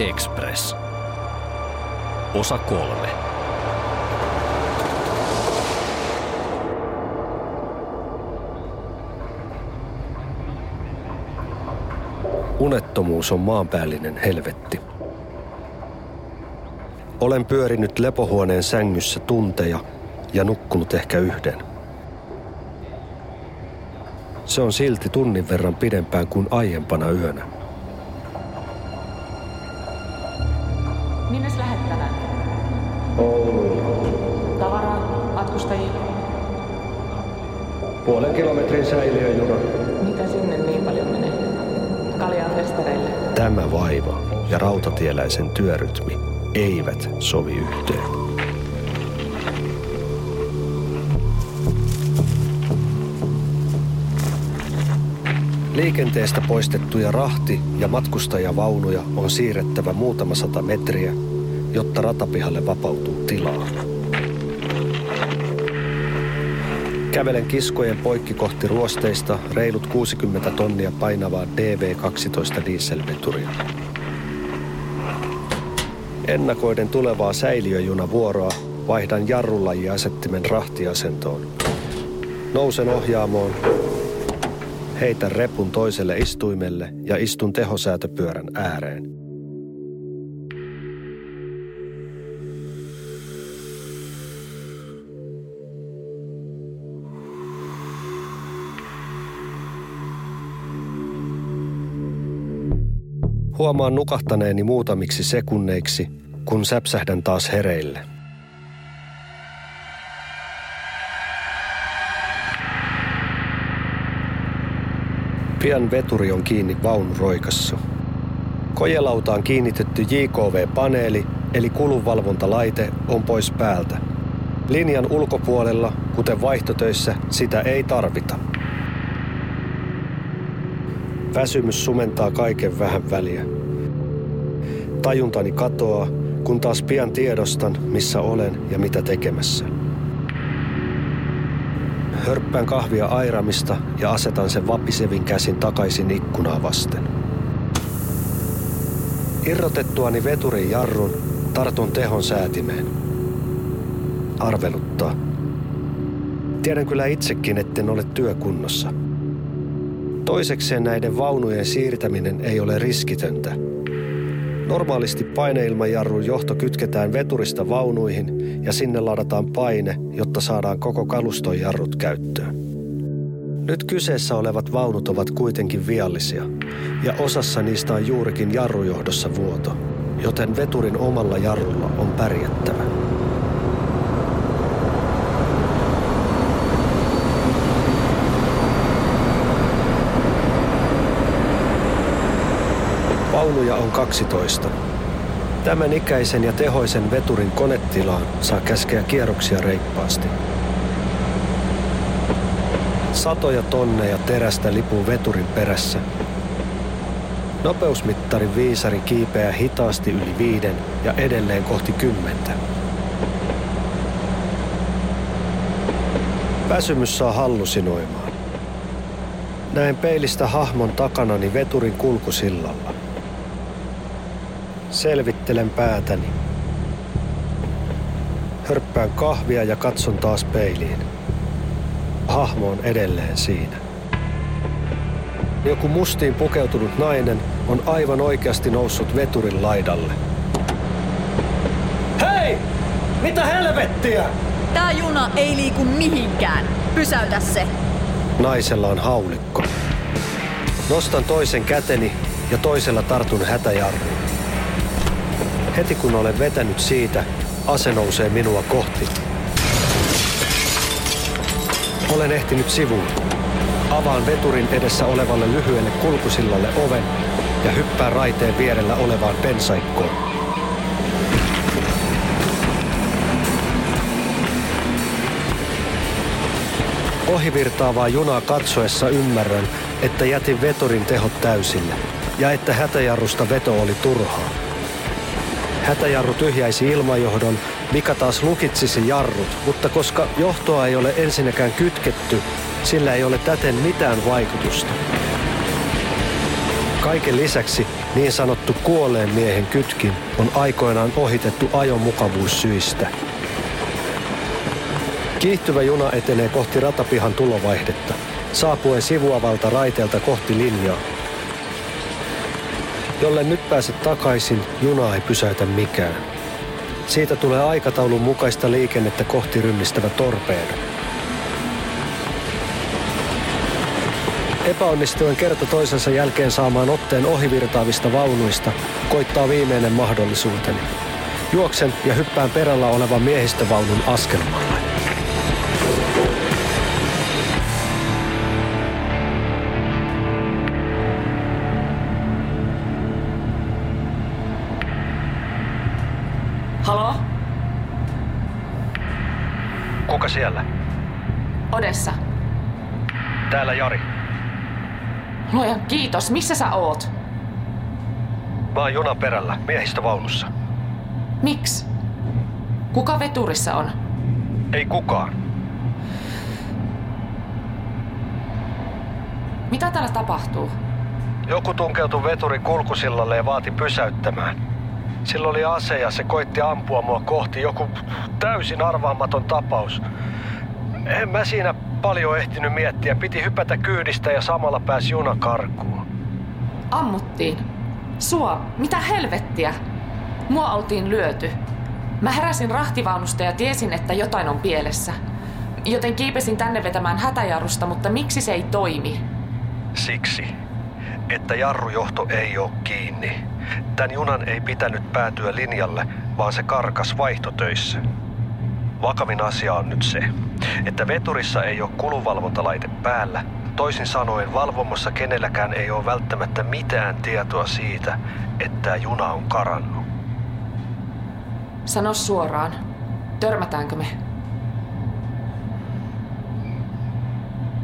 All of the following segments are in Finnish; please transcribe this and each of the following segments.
Express. Osa kolme. Unettomuus on maanpäällinen helvetti. Olen pyörinyt lepohuoneen sängyssä tunteja ja nukkunut ehkä yhden. Se on silti tunnin verran pidempään kuin aiempana yönä. Puolen kilometrin säiliöjuna. Mitä sinne niin paljon menee? Kaljaa festareille. Tämä vaiva ja rautatieläisen työrytmi eivät sovi yhteen. Liikenteestä poistettuja rahti- ja matkustajavaunuja on siirrettävä muutama sata metriä, jotta ratapihalle vapautuu tilaa. Kävelen kiskojen poikki kohti ruosteista reilut 60 tonnia painavaa DV12 dieselveturia. Ennakoiden tulevaa säiliöjunavuoroa vaihdan jarrulajiasettimen rahtiasentoon. Nousen ohjaamoon, heitän repun toiselle istuimelle ja istun tehosäätöpyörän ääreen. Huomaan nukahtaneeni muutamiksi sekunneiksi, kun säpsähdän taas hereille. Pian veturi on kiinni vaunuroikassa. Kojelautaan kiinnitetty JKV-paneeli, eli kulunvalvontalaite, on pois päältä. Linjan ulkopuolella, kuten vaihtotöissä, sitä ei tarvita. Väsymys sumentaa kaiken vähän väliä. Tajuntani katoaa, kun taas pian tiedostan, missä olen ja mitä tekemässä. Hörppään kahvia airamista ja asetan sen vapisevin käsin takaisin ikkunaa vasten. Irrotettuani veturin jarrun, tartun tehon säätimeen. Arveluttaa. Tiedän kyllä itsekin, etten ole työkunnossa. Toisekseen näiden vaunujen siirtäminen ei ole riskitöntä. Normaalisti paineilmajarrun johto kytketään veturista vaunuihin ja sinne ladataan paine, jotta saadaan koko kaluston jarrut käyttöön. Nyt kyseessä olevat vaunut ovat kuitenkin viallisia, ja osassa niistä on juurikin jarrujohdossa vuoto, joten veturin omalla jarrulla on pärjättävä. Vaunuja on 12. Tämän ikäisen ja tehoisen veturin konetilaan saa käskeä kierroksia reippaasti. Satoja tonneja terästä lipuu veturin perässä. Nopeusmittarin viisari kiipeää hitaasti yli viiden ja edelleen kohti kymmentä. Väsymys saa hallusinoimaan. Näen peilistä hahmon takanani veturin kulkusillalla. Selvittelen päätäni. Hörppään kahvia ja katson taas peiliin. Hahmo on edelleen siinä. Joku mustiin pukeutunut nainen on aivan oikeasti noussut veturin laidalle. Hei! Mitä helvettiä? Tää juna ei liiku mihinkään. Pysäytä se. Naisella on haulikko. Nostan toisen käteni ja toisella tartun hätäjarruun. Heti kun olen vetänyt siitä, ase nousee minua kohti. Olen ehtinyt sivuun. Avaan veturin edessä olevalle lyhyelle kulkusillalle oven ja hyppään raiteen vierellä olevaan pensaikkoon. Ohivirtaavaa junaa katsoessa ymmärrän, että jätin veturin tehot täysille ja että hätäjarrusta veto oli turhaa. Hätäjarru tyhjäisi ilmajohdon, mikä taas lukitsisi jarrut, mutta koska johtoa ei ole ensinnäkään kytketty, sillä ei ole täten mitään vaikutusta. Kaiken lisäksi niin sanottu kuolleen miehen kytkin on aikoinaan ohitettu ajon mukavuussyistä. Kiihtyvä juna etenee kohti ratapihan tulovaihdetta, saapuen sivuavalta raiteelta kohti linjaa. Jolle nyt pääset takaisin, juna ei pysäytä mikään. Siitä tulee aikataulun mukaista liikennettä kohti rynnistävä torpeedo. Epäonnistuen kerta toisensa jälkeen saamaan otteen ohivirtaavista vaunuista koittaa viimeinen mahdollisuuteni. Juoksen ja hyppään perällä olevan miehistövaunun askelmalle. Siellä? Odessa. Täällä Jari. Luoja kiitos. Missä sä oot? Mä oon junan perällä, miehistövaunussa. Miksi? Kuka veturissa on? Ei kukaan. Mitä täällä tapahtuu? Joku tunkeutui veturin kulkusillalle ja vaati pysäyttämään. Sillä oli ase ja se koitti ampua mua kohti. Joku täysin arvaamaton tapaus. En mä siinä paljon ehtinyt miettiä. Piti hypätä kyydistä ja samalla pääsi juna karkuun. Ammuttiin. Sua? Mitä helvettiä? Mua oltiin lyöty. Mä heräsin rahtivaunusta ja tiesin, että jotain on pielessä. Joten kiipesin tänne vetämään hätäjarrusta, mutta miksi se ei toimi? Siksi, että jarrujohto ei ole kiinni. Tän junan ei pitänyt päätyä linjalle, vaan se karkas vaihtotöissä. Vakavin asia on nyt se, että veturissa ei ole kulunvalvontalaite päällä. Toisin sanoen valvomossa kenelläkään ei ole välttämättä mitään tietoa siitä, että juna on karannut. Sano suoraan. Törmätäänkö me?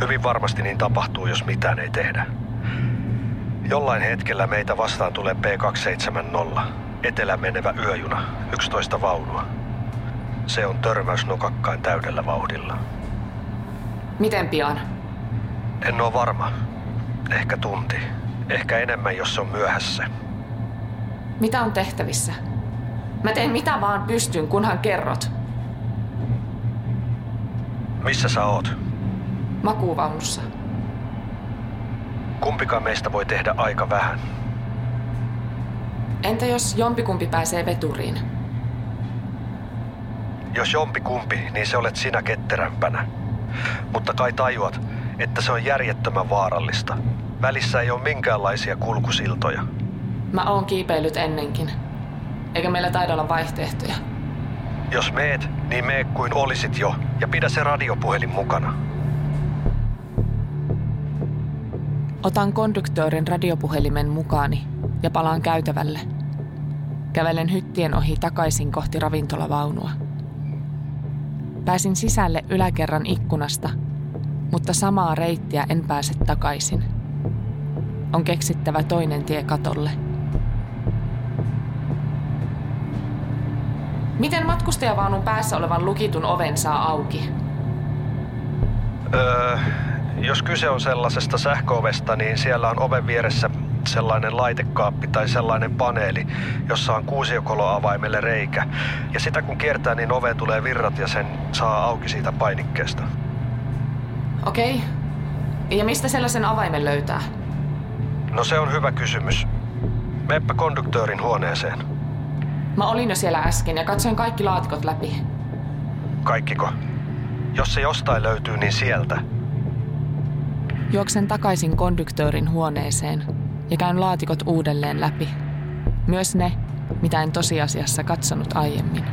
Hyvin varmasti niin tapahtuu, jos mitään ei tehdä. Jollain hetkellä meitä vastaan tulee P270, etelän menevä yöjuna, 11 vaunua. Se on törmäys nokakkain täydellä vauhdilla. Miten pian? En ole varma. Ehkä tunti. Ehkä enemmän, jos se on myöhässä. Mitä on tehtävissä? Mä teen mitä vaan pystyn, kunhan kerrot. Missä sä oot? Makuuvaunussa. Kumpikaan meistä voi tehdä aika vähän. Entä jos jompikumpi pääsee veturiin? Jos jompi kumpi, niin se olet sinä ketterämpänä. Mutta kai tajuat, että se on järjettömän vaarallista. Välissä ei ole minkäänlaisia kulkusiltoja. Mä oon kiipeillyt ennenkin. Eikä meillä taida olla vaihtoehtoja. Jos meet, niin mee kuin olisit jo, ja pidä se radiopuhelin mukana. Otan konduktöörin radiopuhelimen mukaani ja palaan käytävälle. Kävelen hyttien ohi takaisin kohti ravintolavaunua. Pääsin sisälle yläkerran ikkunasta, mutta samaa reittiä en pääse takaisin. On keksittävä toinen tie katolle. Miten matkustajavaunun päässä olevan lukitun oven saa auki? Öö, jos kyse on sellaisesta sähköovesta, niin siellä on oven vieressä sellainen laitekaappi tai sellainen paneeli, jossa on kuusiokoloavaimelle reikä. Ja sitä kun kiertää, niin oveen tulee virrat ja sen saa auki siitä painikkeesta. Okei. Ja mistä sellaisen avaimen löytää? No se on hyvä kysymys. Meppä konduktöörin huoneeseen. Mä olin jo siellä äsken ja katsoin kaikki laatikot läpi. Kaikkiko? Jos se jostain löytyy, niin sieltä. Juoksen takaisin konduktöörin huoneeseen ja käyn laatikot uudelleen läpi. Myös ne, mitä en tosiasiassa katsonut aiemmin.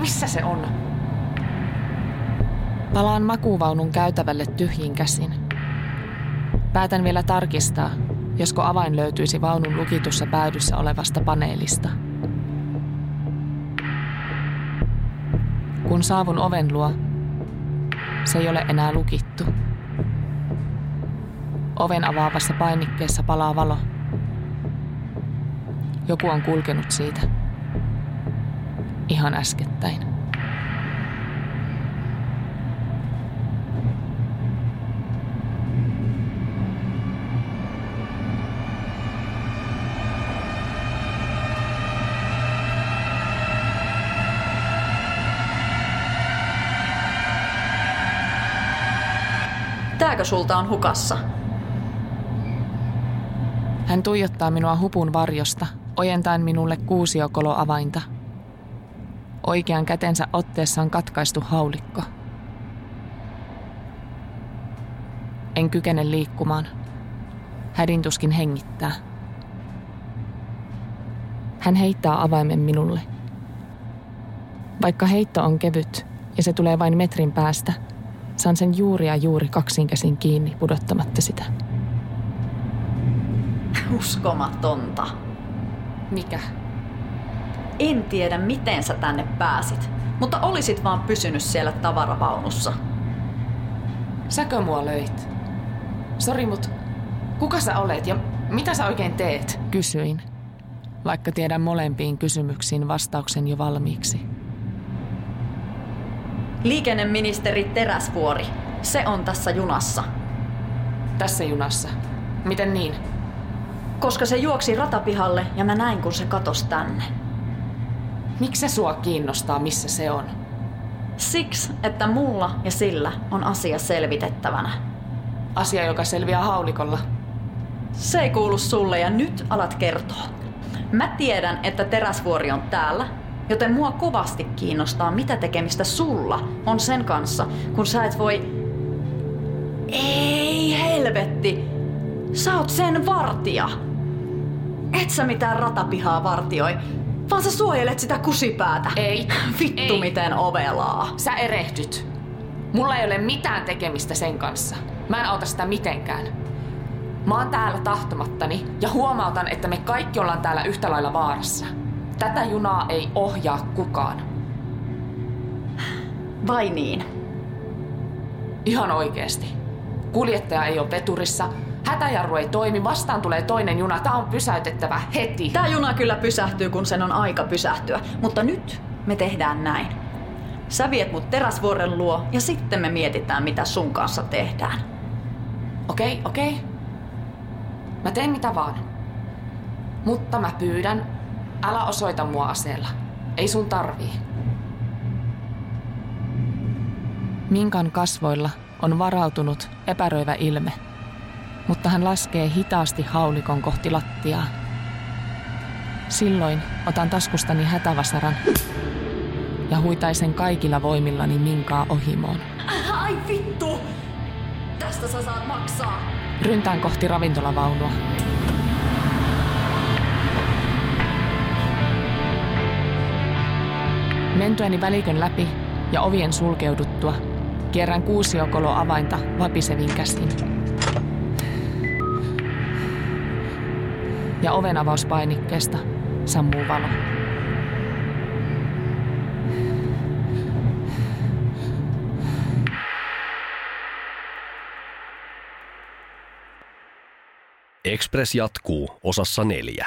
Missä se on? Palaan makuuvaunun käytävälle tyhjin käsin. Päätän vielä tarkistaa, josko avain löytyisi vaunun lukitussa päädyssä olevasta paneelista. Kun saavun oven luo, se ei ole enää lukittu. Oven avaavassa painikkeessa palaa valo. Joku on kulkenut siitä. Ihan äskettäin. Mitäkö sulta on hukassa? Hän tuijottaa minua hupun varjosta, ojentaen minulle kuusiokoloavainta. Oikean kätensä otteessa on katkaistu haulikko. En kykene liikkumaan. Hädintuskin hengittää. Hän heittää avaimen minulle. Vaikka heitto on kevyt ja se tulee vain metrin päästä, saan sen juuri ja juuri kaksin käsin kiinni pudottamatta sitä. Uskomatonta. Mikä? En tiedä, miten sä tänne pääsit, mutta olisit vaan pysynyt siellä tavaravaunussa. Säkö mua löit? Sori, mut kuka sä olet ja mitä sä oikein teet? Kysyin, vaikka tiedän molempiin kysymyksiin vastauksen jo valmiiksi. Liikenneministeri Teräsvuori, se on tässä junassa. Tässä junassa. Miten niin? Koska se juoksi ratapihalle ja mä näin, kun se katos tänne. Miksi se sua kiinnostaa, missä se on? Siksi, että mulla ja sillä on asia selvitettävänä. Asia, joka selviää haulikolla. Se ei kuulu sulle ja nyt alat kertoa. Mä tiedän, että teräsvuori on täällä, joten mua kovasti kiinnostaa, mitä tekemistä sulla on sen kanssa, kun sä et voi... Ei helvetti! Sä oot sen vartija! Et sä mitään ratapihaa vartioi, vaan sä suojelet sitä kusipäätä. Ei. Vittu ei. miten ovelaa. Sä erehdyt. Mulla ei ole mitään tekemistä sen kanssa. Mä en auta sitä mitenkään. Mä oon täällä tahtomattani ja huomautan, että me kaikki ollaan täällä yhtä lailla vaarassa. Tätä junaa ei ohjaa kukaan. Vai niin? Ihan oikeesti. Kuljettaja ei ole veturissa, hätäjarru ei toimi, vastaan tulee toinen juna. Tää on pysäytettävä heti. Tää juna kyllä pysähtyy, kun sen on aika pysähtyä. Mutta nyt me tehdään näin. Sä viet mut teräsvuoren luo ja sitten me mietitään, mitä sun kanssa tehdään. Okei, okei. Mä teen mitä vaan. Mutta mä pyydän, älä osoita mua aseella. Ei sun tarvii. Minkan kasvoilla on varautunut epäröivä ilme, mutta hän laskee hitaasti haulikon kohti lattiaa. Silloin otan taskustani hätävasaran ja huitaisen kaikilla voimillani Minkaa ohimoon. Ai vittu! Tästä sä saat maksaa. Ryntään kohti ravintolavaunua. Mentyäni välikön läpi ja ovien sulkeuduttua, kierrän kuusiokolo avainta vapisevin käsin. Ja oven avauspainikkeesta sammuu valo. Express jatkuu osassa neljä.